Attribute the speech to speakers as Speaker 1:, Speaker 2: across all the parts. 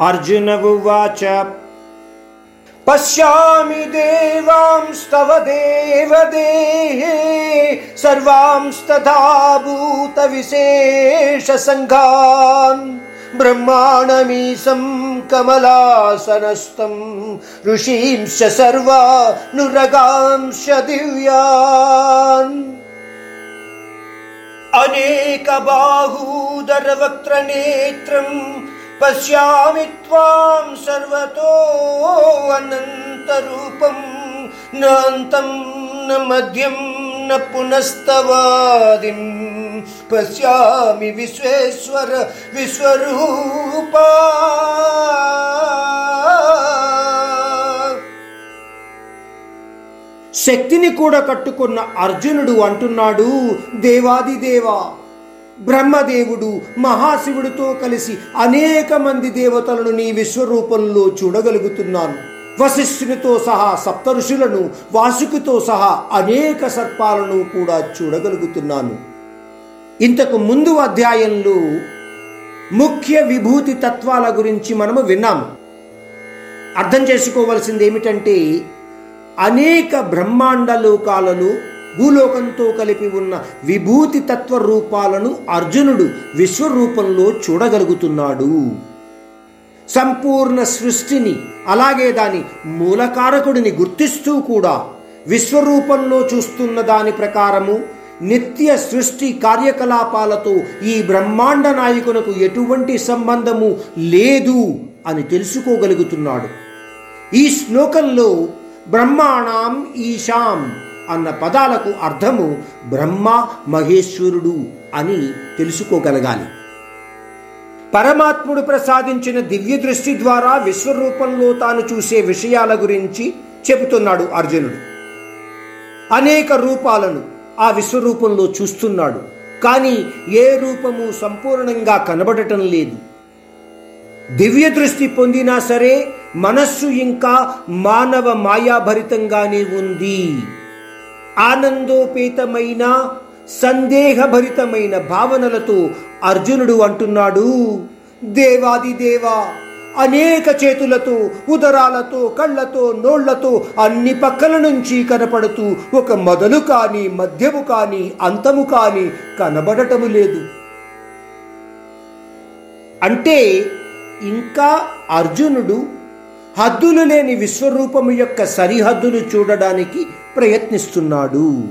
Speaker 1: अर्जुन उवाच पश्यामि देवांस्तव देवदेहे सर्वांस्तथा भूतविशेषसङ्घान् ब्रह्माणमीशं कमलासनस्तं ऋषींश्च सर्वानुरगांश्च दिव्यान्। अनेकबाहूदरवक्त्रनेत्रम् పశ్యామి త్వాం సర్వతో అనంత రూపం నాంతం న మధ్యం న పునస్తవాదిం పశ్యామి విశ్వేశ్వర విశ్వరూపా శక్తిని కూడా కట్టుకున్న అర్జునుడు అంటున్నాడు దేవాది దేవా బ్రహ్మదేవుడు మహాశివుడితో కలిసి అనేక మంది దేవతలను నీ విశ్వరూపంలో చూడగలుగుతున్నాను. వశిష్ఠునితో సహా సప్తఋషులను వాసుకితో సహా అనేక సర్పాలను కూడా చూడగలుగుతున్నాను. ఇంతకు ముందు అధ్యాయంలో ముఖ్య విభూతి తత్వాల గురించి మనము విన్నాము. అర్థం చేసుకోవలసింది ఏమిటంటే అనేక బ్రహ్మాండ లోకాలలో భూలోకంతో కలిపి ఉన్న విభూతి తత్వ రూపాలను అర్జునుడు విశ్వరూపంలో చూడగలుగుతున్నాడు. సంపూర్ణ సృష్టిని అలాగే దాని మూలకారకుడిని గుర్తిస్తూ కూడా విశ్వరూపంలో చూస్తున్న దాని ప్రకారము నిత్య సృష్టి కార్యకలాపాలతో ఈ బ్రహ్మాండ నాయకునకు ఎటువంటి సంబంధము లేదు అని తెలుసుకోగలుగుతున్నాడు. ఈ శ్లోకంలో బ్రహ్మాణం ఈశాం అన్న పదాలకు అర్థము బ్రహ్మ మహేశ్వరుడు అని తెలుసుకోగలగాలి. పరమాత్ముడు ప్రసాదించిన దివ్య దృష్టి ద్వారా విశ్వరూపంలో తాను చూసే విషయాల గురించి చెబుతున్నాడు అర్జునుడు. అనేక రూపాలను ఆ విశ్వరూపంలో చూస్తున్నాడు. కానీ ఏ రూపము సంపూర్ణంగా కనబడటం లేదు. దివ్య దృష్టి పొందినా సరే మనస్సు ఇంకా మానవ మాయాభరితంగానే ఉంది. ఆనందోపేతమైన సందేహభరితమైన భావనలతో అర్జునుడు అంటున్నాడు. దేవాది దేవా అనేక చేతులతో ఉదరాలతో కళ్ళతో నోళ్ళతో అన్ని పక్కల నుంచి కనపడుతూ ఒక మొదలు కానీ మధ్యము కానీ అంతము కానీ కనబడటము లేదు. అంటే ఇంకా అర్జునుడు హద్దులు లేని విశ్వరూపము యొక్క సరిహద్దులు చూడడానికి ప్రయత్నిస్తున్నాడు.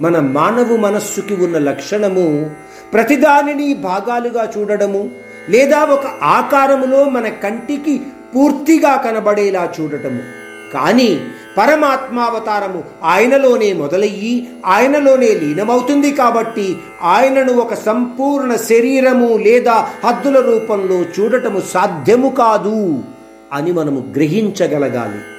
Speaker 1: మన మానవ మనస్సుకి ఉన్న లక్షణము ప్రతిదానిని భాగాలుగా చూడడము లేదా ఒక ఆకారములో మన కంటికి పూర్తిగా కనబడేలా చూడటము. కానీ పరమాత్మావతారము ఆయనలోనే మొదలయ్యి ఆయనలోనే లీనమవుతుంది కాబట్టి ఆయనను ఒక సంపూర్ణ శరీరము లేదా హద్దుల రూపంలో చూడటము సాధ్యము కాదు. అని మనము గ్రహించగలగాలి.